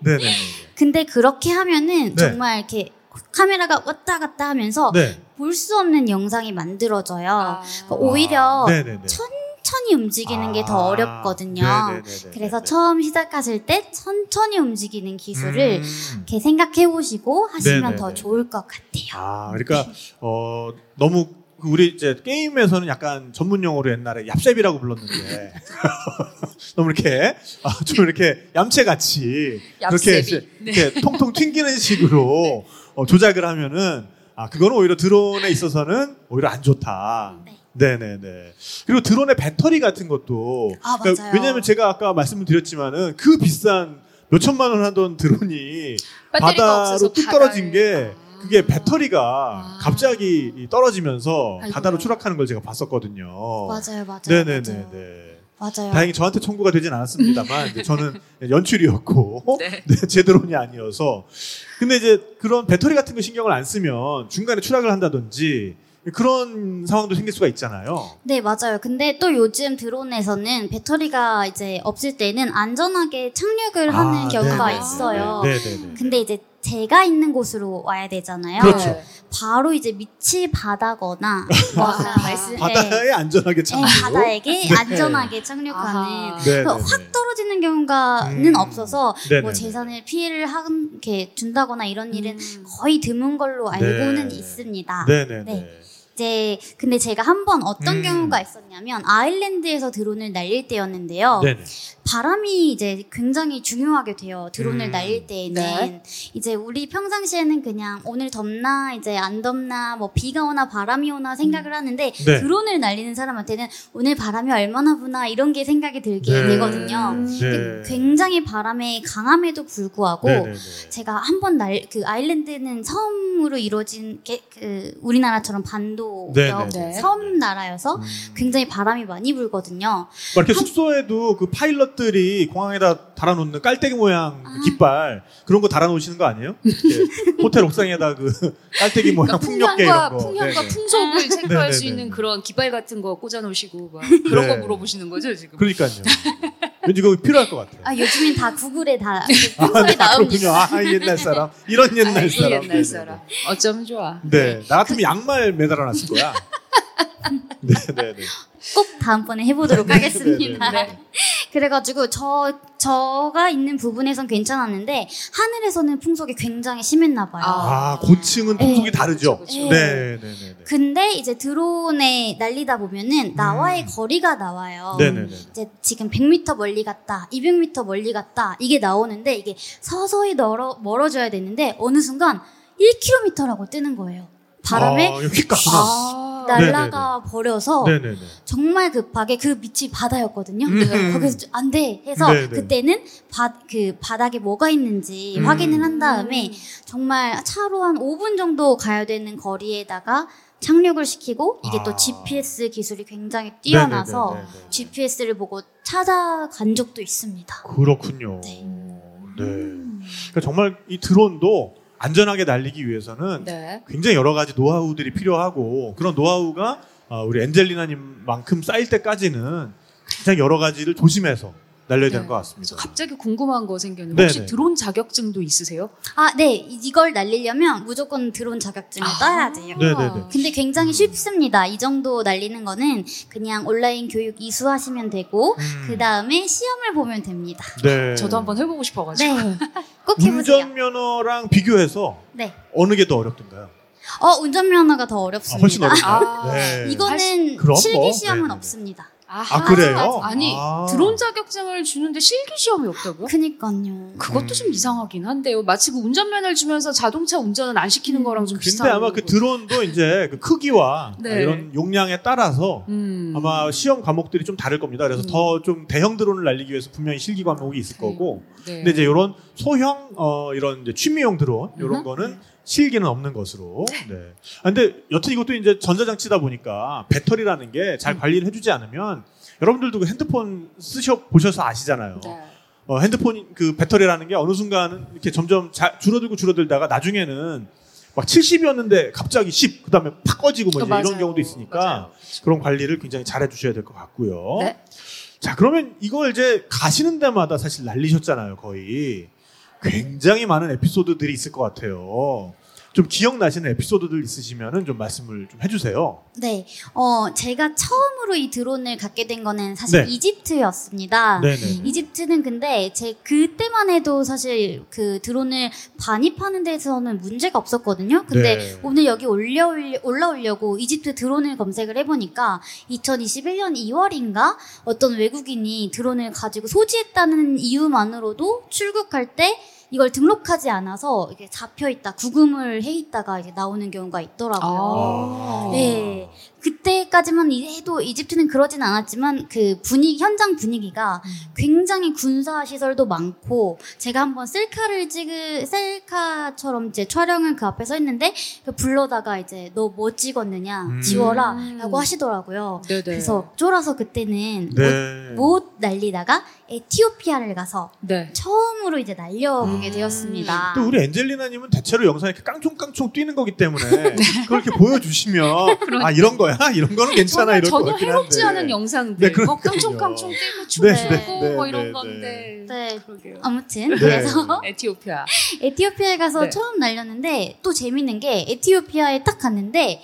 네 네. 근데 그렇게 하면은 네. 정말 이렇게 카메라가 왔다 갔다 하면서 네. 볼수 없는 영상이 만들어져요. 아. 그러니까 오히려 네네네. 천천히 움직이는 게더 아, 어렵거든요. 네네네네. 그래서 처음 시작하실 때 천천히 움직이는 기술을 음. 이렇게 생각해 보시고 하시면 네네네. 더 좋을 것 같아요. 아, 그러니까 어 너무 그 우리 이제 게임에서는 약간 전문 용어로 옛날에 얍셉이라고 불렀는데 너무 이렇게 아, 좀 이렇게 얌체같이 그렇게. 이제 이렇게 통통 튕기는 식으로 어, 조작을 하면은 아 그거는 오히려 드론에 있어서는 오히려 안 좋다. 네. 네네네. 그리고 드론의 배터리 같은 것도 아, 그러니까 맞아요. 왜냐하면 제가 아까 말씀을 드렸지만은 그 비싼 몇 천만 원 하던 드론이 바다로 뚝 떨어진 게 아. 그게 배터리가 아. 갑자기 이 떨어지면서 아이고야. 바다로 추락하는 걸 제가 봤었거든요. 맞아요, 맞아요. 네네네네. 맞아요. 맞아요. 다행히 저한테 청구가 되진 않았습니다만 이제 저는 연출이었고 네. 네, 제 드론이 아니어서 근데 이제 그런 배터리 같은 거 신경을 안 쓰면 중간에 추락을 한다든지 그런 상황도 생길 수가 있잖아요. 네, 맞아요. 근데 또 요즘 드론에서는 배터리가 이제 없을 때는 안전하게 착륙을 하는 아, 경우가 네네네. 있어요. 네네네. 근데 이제 제가 있는 곳으로 와야 되잖아요. 그렇죠. 네. 바로 이제 밑이 바다거나 뭐 아까 말씀 네, 바다에 안전하게 네, 착륙. 바다에게 안전하게 착륙하는. 그러니까 확 떨어지는 경우가는 음. 없어서. 뭐 재산을 피해를 한, 이렇게 준다거나 이런 일은 음. 거의 드문 걸로 알고는 네. 있습니다. 네네 네. 네. 이제 근데 제가 한 번 어떤 음. 경우가 있었냐면 아일랜드에서 드론을 날릴 때였는데요. 네네. 바람이 이제 굉장히 중요하게 돼요. 드론을 음. 날릴 때에는 네. 이제 우리 평상시에는 그냥 오늘 덥나 이제 안 덥나 뭐 비가 오나 바람이 오나 생각을 하는데 네. 드론을 날리는 사람한테는 오늘 바람이 얼마나 부나 이런 게 생각이 들게 네. 되거든요. 음. 네. 굉장히 바람의 강함에도 불구하고 네네네. 제가 한번 날 그 아일랜드는 섬으로 이루어진 게, 그 우리나라처럼 반도 네네. 네. 섬 나라여서 음. 굉장히 바람이 많이 불거든요. 막 이렇게 숙소에도 그 파일럿 들이 공항에다 달아놓는 깔때기 모양 그 아. 깃발 그런 거 달아놓으시는 거 아니에요? 호텔 옥상에다 그 깔때기 모양 그러니까 풍력계 이런 거. 풍년과 네네. 풍속을 체크할 수 네네네. 있는 그런 깃발 같은 거 꽂아 놓으시고 막 그런 네. 거 물어보시는 거죠 지금? 그러니까요. 왠지 그거 필요할 것 같아요. 아 요즘엔 다 구글에 다그 아, 네, 나옵니다. 그렇군요. 아, 옛날 사람. 이런 옛날 아이고, 사람. 옛날 네네네. 사람. 어쩜 좋아. 네, 나 같으면 양말 매달아 놨을 거야. 네, 네, 네. 꼭 다음번에 해보도록 하겠습니다. 네, 네, 네. 그래가지고 저 저가 있는 부분에선 괜찮았는데 하늘에서는 풍속이 굉장히 심했나 봐요. 아, 고층은 풍속이 네. 다르죠. 그렇죠, 네, 그렇죠. 네, 네, 네. 근데 이제 드론에 날리다 보면은 나와의 거리가 나와요. 네, 네, 네. 이제 지금 100m 멀리 갔다, 200m 멀리 갔다 이게 나오는데 이게 서서히 멀어, 멀어져야 되는데 어느 순간 1km라고 뜨는 거예요. 바람에 아, 여기까지나. 아, 날아가 버려서 네, 네, 네. 정말 급하게 그 밑이 바다였거든요. 음. 거기서 안돼 해서 네네. 그때는 바, 그 바닥에 뭐가 있는지 음. 확인을 한 다음에 정말 차로 한 5분 정도 가야 되는 거리에다가 착륙을 시키고 이게 아. 또 GPS 기술이 굉장히 뛰어나서 네네네네네. GPS를 보고 찾아간 적도 있습니다. 그렇군요. 네. 네. 그러니까 정말 이 드론도 안전하게 날리기 위해서는 네. 굉장히 여러 가지 노하우들이 필요하고 그런 노하우가 어, 우리 엔젤리나님만큼 쌓일 때까지는 굉장히 여러 가지를 조심해서 날려야 되는 네. 것 같습니다. 갑자기 궁금한 거 생겼는데 혹시 네네. 드론 자격증도 있으세요? 아, 네. 이- 이걸 날리려면 무조건 드론 자격증을 아. 따야 돼요. 네네네. 근데 굉장히 쉽습니다. 이 정도 날리는 거는 그냥 온라인 교육 이수하시면 되고 음. 그 다음에 시험을 보면 됩니다. 네. 저도 한번 해보고 싶어가지고. 네, 꼭 해보세요. 운전면허랑 비교해서 네. 어느 게 더 어렵던가요? 어 운전면허가 더 아, 어렵습니다. 훨씬 어렵다. 아, 네. 이거는 그럼 실기 뭐, 시험은 네네네. 없습니다. 아하. 아, 그래요? 아니 아. 드론 자격증을 주는데 실기 시험이 없다고요? 그니까요. 그것도 음. 좀 이상하긴 한데요. 마치 그 운전면허를 주면서 자동차 운전은 안 시키는 거랑 좀 근데 비슷한. 아마 그 드론도 이제 그 크기와 네. 이런 용량에 따라서 음. 아마 시험 과목들이 좀 다를 겁니다. 그래서 음. 더좀 대형 드론을 날리기 위해서 분명히 실기 과목이 있을 거고. 네. 근데 이제 이런 소형 어 이런 이제 취미용 드론 이런. 거는 실기는 없는 것으로. 네. 아, 근데 여튼 이것도 이제 전자장치다 보니까 배터리라는 게 음. 잘 관리를 해주지 않으면 여러분들도 그 핸드폰 쓰셔 보셔서 아시잖아요. 네. 어, 핸드폰 그 배터리라는 게 어느 순간은 이렇게 점점 자- 줄어들고 줄어들다가 나중에는 막 70이었는데 갑자기 10, 그 다음에 팍 꺼지고 뭐 어. 이런 경우도 있으니까 맞아요. 그런 관리를 굉장히 잘 해 주셔야 될 것 같고요. 네. 자, 그러면 이걸 이제 가시는 데마다 사실 날리셨잖아요, 거의. 굉장히 많은 에피소드들이 있을 것 같아요. 좀 기억나시는 에피소드들 있으시면은 좀 말씀을 좀 해주세요. 네, 어, 제가 처음으로 이 드론을 갖게 된 거는 사실 네. 이집트였습니다. 네네. 이집트는 근데 제 그때만 해도 사실 그 드론을 반입하는 데서는 문제가 없었거든요. 근데 네. 오늘 여기 올려 올라오려고 이집트 드론을 검색을 해보니까 2021년 2월인가 어떤 외국인이 드론을 가지고 소지했다는 이유만으로도 출국할 때 이걸 등록하지 않아서 이게 잡혀 있다, 구금을 해 있다가 이제 나오는 경우가 있더라고요. 아. 네. 그때까지만 이- 해도 이집트는 그러진 않았지만 그 분위기, 현장 분위기가 굉장히 군사 시설도 많고 제가 한번 셀카를 찍을, 셀카처럼 이제 촬영을 그 앞에 서 있는데 그 불러다가 이제 너 뭐 찍었느냐 음. 지워라 음. 라고 하시더라고요. 네네. 그래서 쫄아서 그때는 네. 못, 못 날리다가 에티오피아를 가서 네. 처음으로 이제 날려보게 음. 되었습니다. 또 우리 엔젤리나님은 대체로 영상에 이렇게 깡총깡총 뛰는 거기 때문에 네. 그걸 이렇게 보여주시면 아 이런 거야 이런 거는 괜찮아 것 전혀 해롭지. 않은 영상들. 네, 뭐 그러니까요. 깡총깡총 뛰고 춤추고 네, 네, 네, 뭐 네, 이런 네. 건데. 네. 그러게요. 아무튼 네. 그래서 에티오피아. 에티오피아에 가서 네. 처음 날렸는데 또 재밌는 게 에티오피아에 딱 갔는데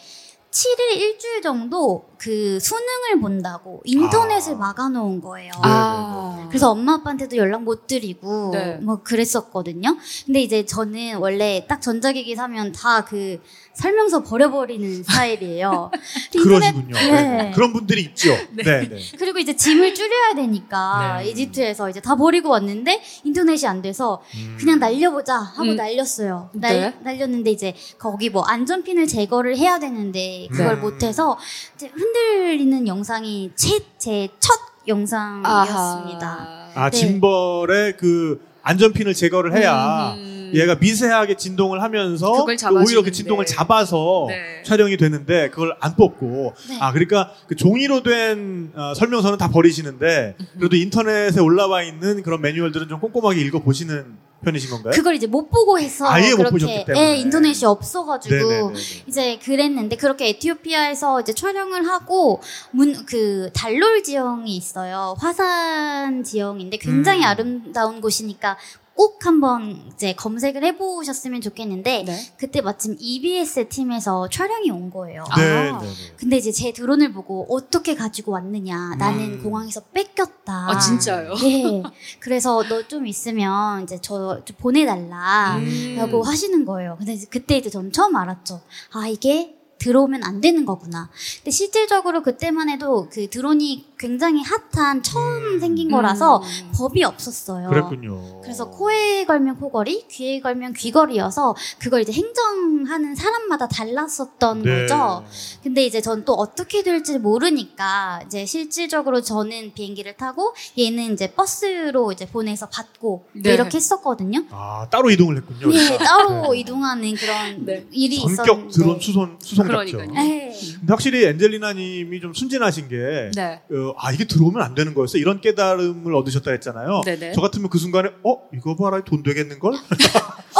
7일 일주일 정도 그 수능을 본다고 인터넷을 아. 막아놓은 거예요. 아. 그래서 엄마 아빠한테도 연락 못 드리고 네. 뭐 그랬었거든요. 근데 이제 저는 원래 딱 전자기기 사면 다 그 설명서 버려버리는 스타일이에요. 인터넷- 그러시군요. 네. 그런 분들이 있죠. 네. 네. 그리고 이제 짐을 줄여야 되니까 네. 이집트에서 이제 다 버리고 왔는데 인터넷이 안 돼서 음. 그냥 날려보자 하고 음. 날렸어요. 네. 날, 날렸는데 이제 거기 뭐 안전핀을 제거를 해야 되는데 그걸 네. 못해서 이제 흔들리는 영상이 제첫 영상이었습니다. 아 네. 짐벌의 그 안전핀을 제거를 해야 음. 얘가 미세하게 진동을 하면서 오히려 그. 진동을 잡아서 네. 촬영이 되는데 그걸 안 뽑고 네. 아 그러니까 그 종이로 된 어, 설명서는 다 버리시는데 그래도 인터넷에 올라와 있는 그런 매뉴얼들은 좀 꼼꼼하게 읽어 보시는 편이신 건가요? 그걸 이제 못 보고 해서 아예 못 그렇게 보셨기 때문에. 예, 인터넷이 없어가지고 네네네. 이제 그랬는데 그렇게 에티오피아에서 이제 촬영을 하고 문 그 달롤 지형이 있어요. 화산 지형인데 굉장히 음. 아름다운 곳이니까 꼭 한번 이제 검색을 해보셨으면 좋겠는데 네. 그때 마침 EBS 팀에서 촬영이 온 거예요. 아. 네, 네, 네. 근데 이제 제 드론을 보고 어떻게 가지고 왔느냐. 나는 음. 공항에서 뺏겼다. 아 진짜요? 네. 그래서 너 좀 있으면 이제 저좀 보내달라. 음. 라고 하시는 거예요. 근데 그때 이제 전 처음 알았죠. 아, 이게 들어오면 안 되는 거구나. 근데 실질적으로 그때만 해도 그 드론이 굉장히 핫한 처음 음. 생긴 거라서 음. 법이 없었어요. 그랬군요. 그래서 코에 걸면 코걸이, 귀에 걸면 귀걸이여서 그걸 이제 행정하는 사람마다 달랐었던 네. 거죠. 근데 이제 전 또 어떻게 될지 모르니까 이제 실질적으로 저는 비행기를 타고 얘는 이제 버스로 이제 보내서 받고 뭐 네. 이렇게 했었거든요. 아 따로 이동을 했군요. 예, 그러니까. 따로 네. 이동하는 그런 네. 일이 전격 있었는데. 드론 수송 수송. 그러니까요. 네. 근데 확실히 엔젤리나님이 좀 순진하신 게 네. 어, 아 이게 들어오면 안 되는 거였어 이런 깨달음을 얻으셨다 했잖아요. 네네. 저 같으면 그 순간에 어 이거 봐라 돈 되겠는 걸?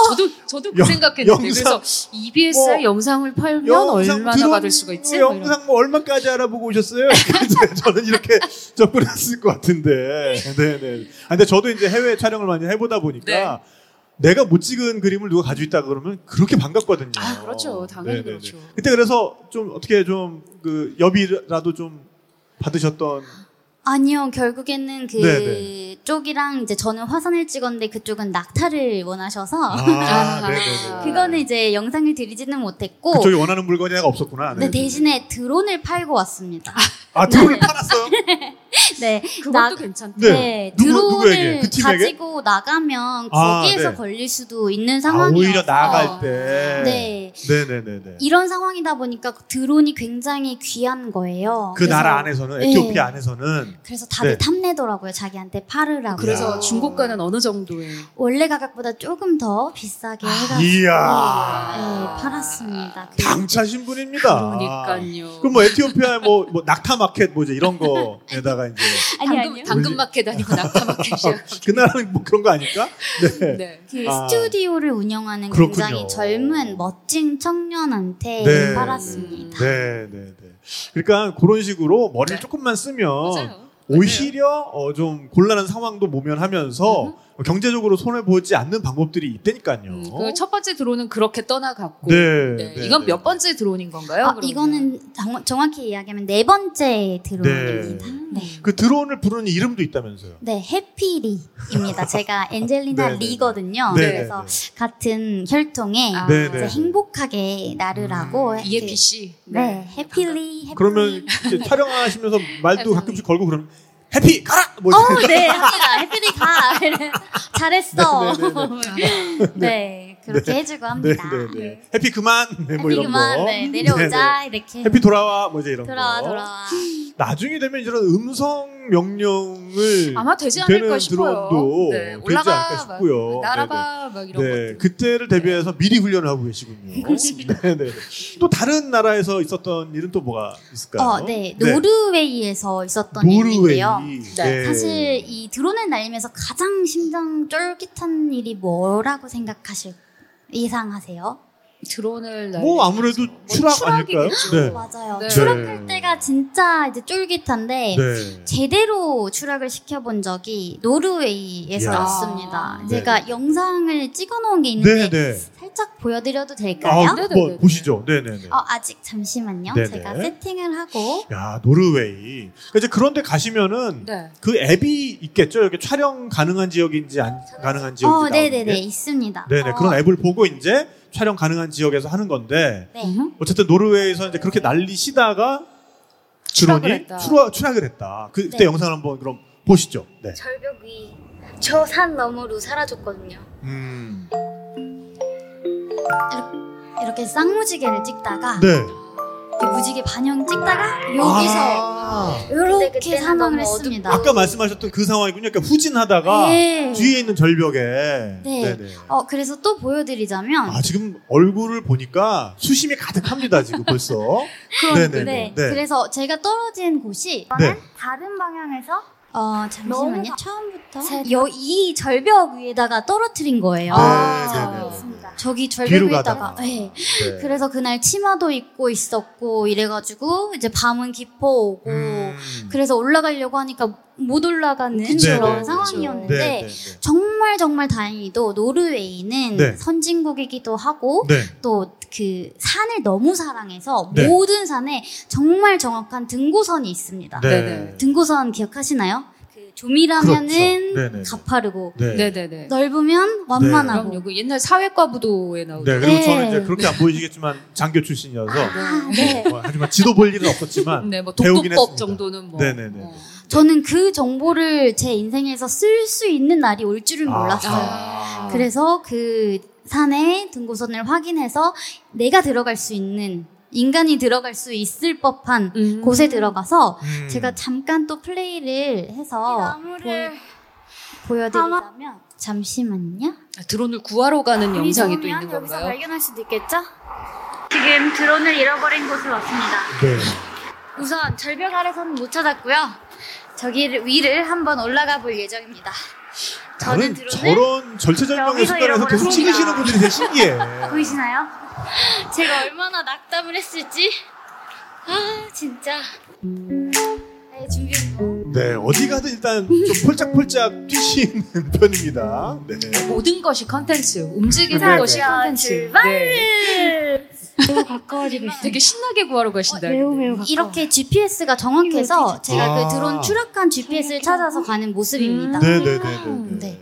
저도 저도 그 영- 생각했는데 영상- 그래서 EBS에 뭐, 영상을 팔면 영상 얼마나 드론 받을 수가 있지? 뭐. 영상 뭐 얼마까지 알아보고 오셨어요? 저는 이렇게 접근했을 것 같은데. 네네. 아, 근데 저도 이제 해외 촬영을 많이 해보다 보니까 내가 못 찍은 그림을 누가 가지고 있다 그러면 그렇게 반갑거든요. 아 그렇죠, 당연히 네네네. 그렇죠. 그때 그래서 좀 어떻게 좀 그 여비라도 좀 받으셨던 아니요, 결국에는 그 네, 쪽이랑 이제 저는 화산을 찍었는데 그쪽은 낙타를 원하셔서 아. 그거는 이제 영상을 드리지는 못했고 그쪽이 원하는 물건이 없었구나. 네, 네. 대신에 드론을 팔고 왔습니다. 아 드론을 팔았어요? 네, 그것도 나- 괜찮다. 네. 네, 누구- 드론을 누구에게? 그? 가지고 나가면 아, 거기에서 네. 걸릴 수도 있는 아, 상황이어서 오히려 나갈 때. 네. 네네네네. 이런 상황이다 보니까 드론이 굉장히 귀한 거예요. 그 그래서- 나라 안에서는 네. 에티오피아 안에서는 그래서 다들 네. 탐내더라고요. 자기한테 팔으라고. 그래서 야. 중고가는 어느 정도에? 원래 가격보다 조금 더 비싸게 해가지고 아, 이야. 네, 팔았습니다. 그- 당차신 분입니다. 그러니까요. 그럼 뭐 에티오피아 뭐, 뭐 낙타 마켓 뭐죠 이런 거에다가 이제 아니 당근 아니요. 당근 마켓 아니고 낙타 마켓이야. 그 나라는 뭐 그런 거 아닐까? 네. 네. 그 아. 스튜디오를 운영하는 그렇군요. 굉장히 젊은 멋진 청년한테 네. 팔았습니다. 네, 네, 네. 그러니까 그런 식으로 머리를 네. 조금만 쓰면 맞아요. 오히려 어, 좀 곤란한 상황도 모면하면서 경제적으로 손해 보지 않는 방법들이 있다니까요. 음, 그첫 번째 드론은 그렇게 떠나갔고. 네, 네, 네, 이건 네, 몇 네. 번째 드론인 건가요? 아? 이거는 정, 정확히 이야기하면 네 번째 드론입니다. 네. 그 드론을 부르는 이름도 있다면서요? 네, 해피리입니다. 제가 엔젤리나 네, 네, 네. 리거든요. 네, 그래서 네, 같은 혈통에 아, 네, 이제 네. 행복하게 나르라고 음. 그- EFPC. 네, 해피리 해피 그러면 촬영하시면서 말도. 가끔씩 걸고 그러면 해피 가라 뭐 어, 네, 합니다. 해피리 가. 잘했어. 네, 네, 그렇게 해주고 합니다. 네, 네, 네. 해피 그만 네, 뭐 해피 이런 그만, 거. 네, 내려오자 이렇게. 해피 돌아와 뭐 이제 이런 돌아와, 거. 돌아와. 나중에 되면 이런 음성 명령을 아마 되지 않을까 싶어요. 드론도 네, 되지 올라가 않을까 싶고요. 막, 날아봐 막 이런 네, 것들. 그때를 대비해서 미리 훈련을 하고 계시군요. 네, 네. 또 다른 나라에서 있었던 일은 또 뭐가 있을까요? 어, 네, 노르웨이에서 있었던 노르웨이. 일인데요. 네. 사실 이 드론을 날리면서 가장 심장 쫄깃한 일이 뭐라고 생각하실 예상하세요? 드론을 날. 뭐 아무래도 추락 아닐까요? 네. 맞아요. 네. 추락할 때가 진짜 이제 쫄깃한데 네. 제대로 추락을 시켜본 적이 노르웨이에서였습니다. 이야. 제가 영상을 찍어놓은 게 있는데 네, 네. 살짝 보여드려도 될까요? 아, 네, 네, 뭐 네. 보시죠. 네, 네, 네. 어, 아직 잠시만요. 네네. 제가 세팅을 하고 야, 노르웨이. 그러니까 이제 그런데 가시면은 네. 그 앱이 있겠죠. 이렇게 촬영 가능한 지역인지 안 가능한 지역인지 어, 네네네 게. 있습니다. 네네 어, 그런 앱을 보고 이제 촬영 가능한 지역에서 하는 건데 네. 어쨌든 노르웨이에서 이제 그렇게 날리시다가 추락을 드론이 했다. 추락, 추락을 했다. 그, 그때 네. 영상을 한번 그럼 보시죠. 네. 절벽 위 저 산 너머로 사라졌거든요. 음. 이렇게 쌍무지개를 찍다가 네. 그 무지개 반영 찍다가 여기서 아, 이렇게 그때는 사망을 했습니다. 아까 말씀하셨던 그 상황이군요. 그러니까 후진하다가 네. 뒤에 있는 절벽에. 네. 네네. 어 그래서 또 보여드리자면 아 지금 얼굴을 보니까 수심이 가득합니다 지금 벌써. 네네네. 네. 네. 그래서 제가 떨어진 곳이 네. 다른 방향에서 어 잠시만요. 너무 처음부터 여, 이 절벽 위에다가 떨어뜨린 거예요. 네, 네, 네. 저기 절벽. 위에다가. 네. 네. 그래서 그날 치마도 입고 있었고 이래가지고 이제 밤은 깊어 오고 음. 그래서 올라가려고 하니까 못 올라가는 그쵸. 그런 네, 네, 상황이었는데 네, 네, 네. 정말 정말 다행히도 노르웨이는 네. 선진국이기도 하고 네. 또그 산을 너무 사랑해서 네. 모든 산에 정말 정확한 등고선이 있습니다. 네. 네네. 등고선 기억하시나요? 그 조밀하면은 그렇죠. 네네네. 가파르고 네. 네네네. 넓으면 완만하고 그럼 여기 옛날 사회과 부도에 나오는. 네, 그리고 네. 저는 이제 그렇게 안 보이시겠지만 장교 출신이어서 아, 네. 뭐, 하지만 지도 볼 일은 없었지만 네, 뭐 배우긴 독도법 했습니다. 정도는 뭐. 네네네. 어. 저는 그 정보를 제 인생에서 쓸 수 있는 날이 올 줄은 몰랐어요. 아. 그래서 그 산에 등고선을 확인해서 내가 들어갈 수 있는 인간이 들어갈 수 있을 법한 음. 곳에 들어가서 음. 제가 잠깐 또 플레이를 해서 나무를 보, 여드리자면 잠시만요. 아, 드론을 구하러 가는 영상이 또 있는 여기서 건가요? 발견할 수도 있겠죠? 지금 드론을 잃어버린 곳을 왔습니다. 네. 우선 절벽 아래서는 못 찾았고요. 저기 위를 한번 올라가 볼 예정입니다. 저는 저런 절체절명의 여기서 순간에서 계속. 찍으시는 분들이 되게 신기해. 보이시나요? 제가 얼마나 낙담을 했을지. 아 진짜. 네 준비했고. 네, 어디 가든 일단 좀 폴짝폴짝 뛰시는 편입니다. 네. 모든 것이 컨텐츠, 움직이는 네, 것이 네. 컨텐츠. 출발! 네. 매우 가까워지고 있어요. 되게 신나게 구하러 가신다. 매우 매우 이렇게 GPS가 정확해서 제가 아. 그 드론 추락한 GPS를 찾아서 가는 모습입니다. 음. 네, 네, 네, 네. 네.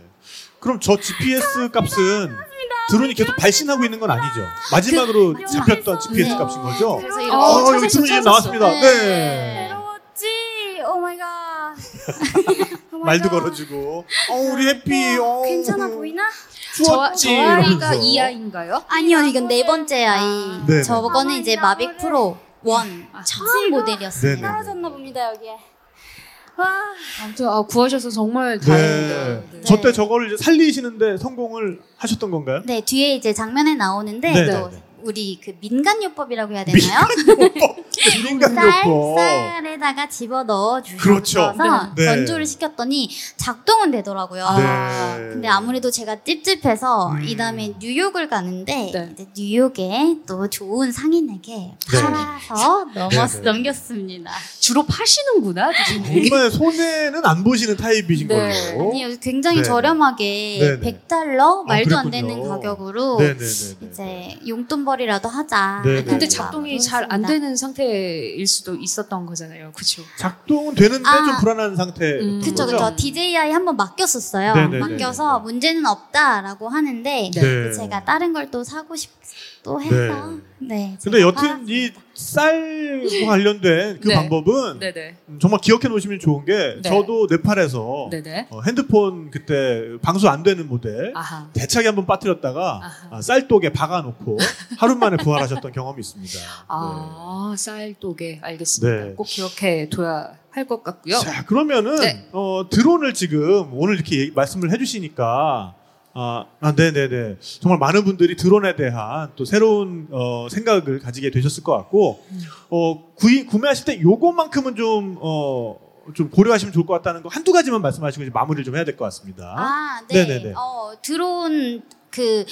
그럼 저 GPS 값은 드론이 계속 발신하고 있는 건 아니죠. 마지막으로 그- 잡혔던 GPS 네. 값인 거죠. 그래서 어, 이렇게 아, 여기 드론이. 나왔습니다. 네. 네. 외로웠지. oh my god. 말도 걸어주고. 어, 우리 해피. 어, 괜찮아 보이나? 저, 추웠지. 저 아이가 이러면서. 이 아이인가요? 아니요, 이건 네 번째 아이. 네네. 저거는 이제 마빅 프로 1 아, 처음 모델이었습니다. 네네. 떨어졌나 봅니다 여기에. 와. 아무튼 아, 구하셔서 정말 네. 다행입니다. 네. 저때 저거를 이제 살리시는데 성공을 하셨던 건가요? 네 뒤에 이제 장면에 나오는데 네, 또 네, 네. 우리 그 민간요법이라고 해야 되나요? 민간요법. 쌀 쌀에다가 집어 넣어 주셔서 그렇죠. 네. 건조를 시켰더니 작동은 되더라고요. 아, 네. 근데 아무래도 제가 찝찝해서 음. 이 다음에 뉴욕을 가는데 네. 이제 뉴욕에 또 좋은 상인에게 네. 팔아서 넘었, 네, 네. 넘겼습니다. 주로 파시는구나. 정말 손해는 안 보시는 타입이신 네. 걸로. 아니요, 굉장히 네. 저렴하게 네, 네. 100달러 아, 말도 안 그랬군요. 되는 가격으로 네네네. 이제 용돈 벌이라도 하자. 네, 네, 근데 네. 작동이 잘 안 되는 상태일 수도 있었던 거잖아요. 그렇죠. 작동은 되는데 아. 좀 불안한 상태. 음. 거죠? 그쵸. DJI 한번 맡겼었어요. 네네네. 맡겨서 문제는 없다라고 하는데 네. 제가 다른 걸 또 사고 싶 또 해서 네. 근데 제가 여튼. 이 쌀과 관련된 그 네. 방법은 네네. 음, 정말 기억해 놓으시면 좋은 게 네. 저도 네팔에서 네네. 어, 핸드폰 그때 방수 안 되는 모델 아하. 대차게 한번 빠뜨렸다가. 아, 쌀독에 박아놓고 하루 만에 부활하셨던 경험이 있습니다. 아, 쌀독에 알겠습니다. 네. 꼭 기억해 둬야 할 것 같고요. 자 그러면은 네. 어, 드론을 지금 오늘 이렇게 말씀을 해주시니까 아, 아, 네네네. 정말 많은 분들이 드론에 대한 또 새로운 어, 생각을 가지게 되셨을 것 같고, 음. 어, 구이, 구매하실 때 요것만큼은 좀, 어, 좀 고려하시면 좋을 것 같다는 거 한두 가지만 말씀하시고 이제 마무리를 좀 해야 될 것 같습니다. 아, 네. 네네네. 어, 드론 그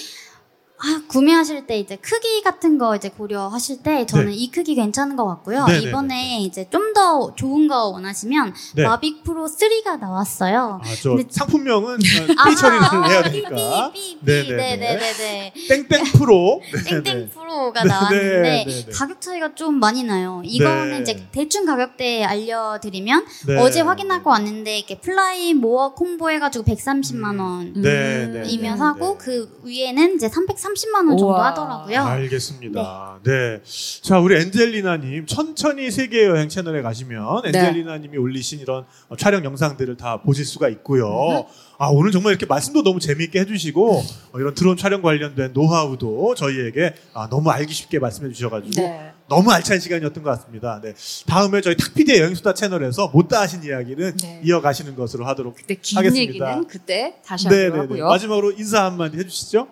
아, 구매하실 때 이제 크기 같은 거 이제 고려하실 때 저는 네. 이 크기 괜찮은 것 같고요. 네네네. 이번에 이제 좀 더 좋은 거 원하시면 네. 마빅 프로 3가 나왔어요. 아, 저 근데- 상품명은 어, 아, 삐 처리를 아, 해야 삐, 되니까. 삐, 삐, 삐. 네네네. 땡땡 프로. 땡땡. 프로가 네, 나왔는데 네, 네, 네. 가격 차이가 좀 많이 나요. 이거는 네. 이제 대충 가격대 알려드리면 네. 어제 확인하고 왔는데 이렇게 Fly More Combo 해가지고 130만 원. 음. 네, 네. 이면 네, 사고 네. 그 위에는 이제 330만 원 정도 우와. 하더라고요. 알겠습니다. 네. 자, 우리 엔젤리나님, 천천히 세계 여행 채널에 가시면 네. 엔젤리나님이 올리신 이런 어, 촬영 영상들을 다 보실 수가 있고요. 음. 아, 오늘 정말 이렇게 말씀도 너무 재미있게 해주시고, 어, 이런 드론 촬영 관련된 노하우도 저희에게 아, 너무 알기 쉽게 말씀해 주셔가지고, 네. 너무 알찬 시간이었던 것 같습니다. 네. 다음에 저희 탁피디의 여행수다 채널에서 못다 하신 이야기는 네. 이어가시는 것으로 하도록 그때 긴 하겠습니다. 얘기는 그때 다시 네, 네, 네. 하고요. 마지막으로 인사 한마디 해주시죠.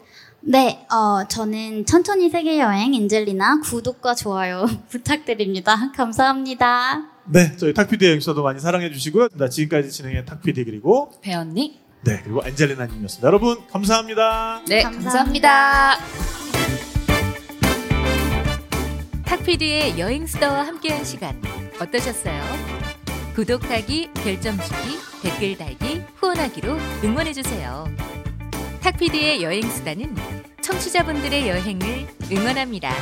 네, 어, 저는 천천히 세계여행 엔젤리나 구독과 좋아요 부탁드립니다. 감사합니다. 네, 저희 탁피디의 여행수다도 많이 사랑해 주시고요. 나 지금까지 진행한 탁피디 그리고 배언니. 네, 그리고 엔젤리나님이었습니다. 여러분, 감사합니다. 네, 감사합니다. 감사합니다. 탁피디의 여행수다와 함께한 시간 어떠셨어요? 구독하기, 별점 주기, 댓글 달기, 후원하기로 응원해 주세요. 탁피디의 여행수단은 청취자분들의 여행을 응원합니다.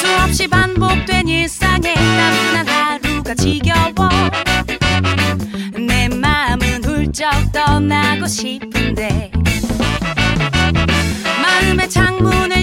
수없이 반복된 일상에 땀난 하루가 지겨워 내 마음은 훌쩍 떠나고 싶은데 마음의 창문을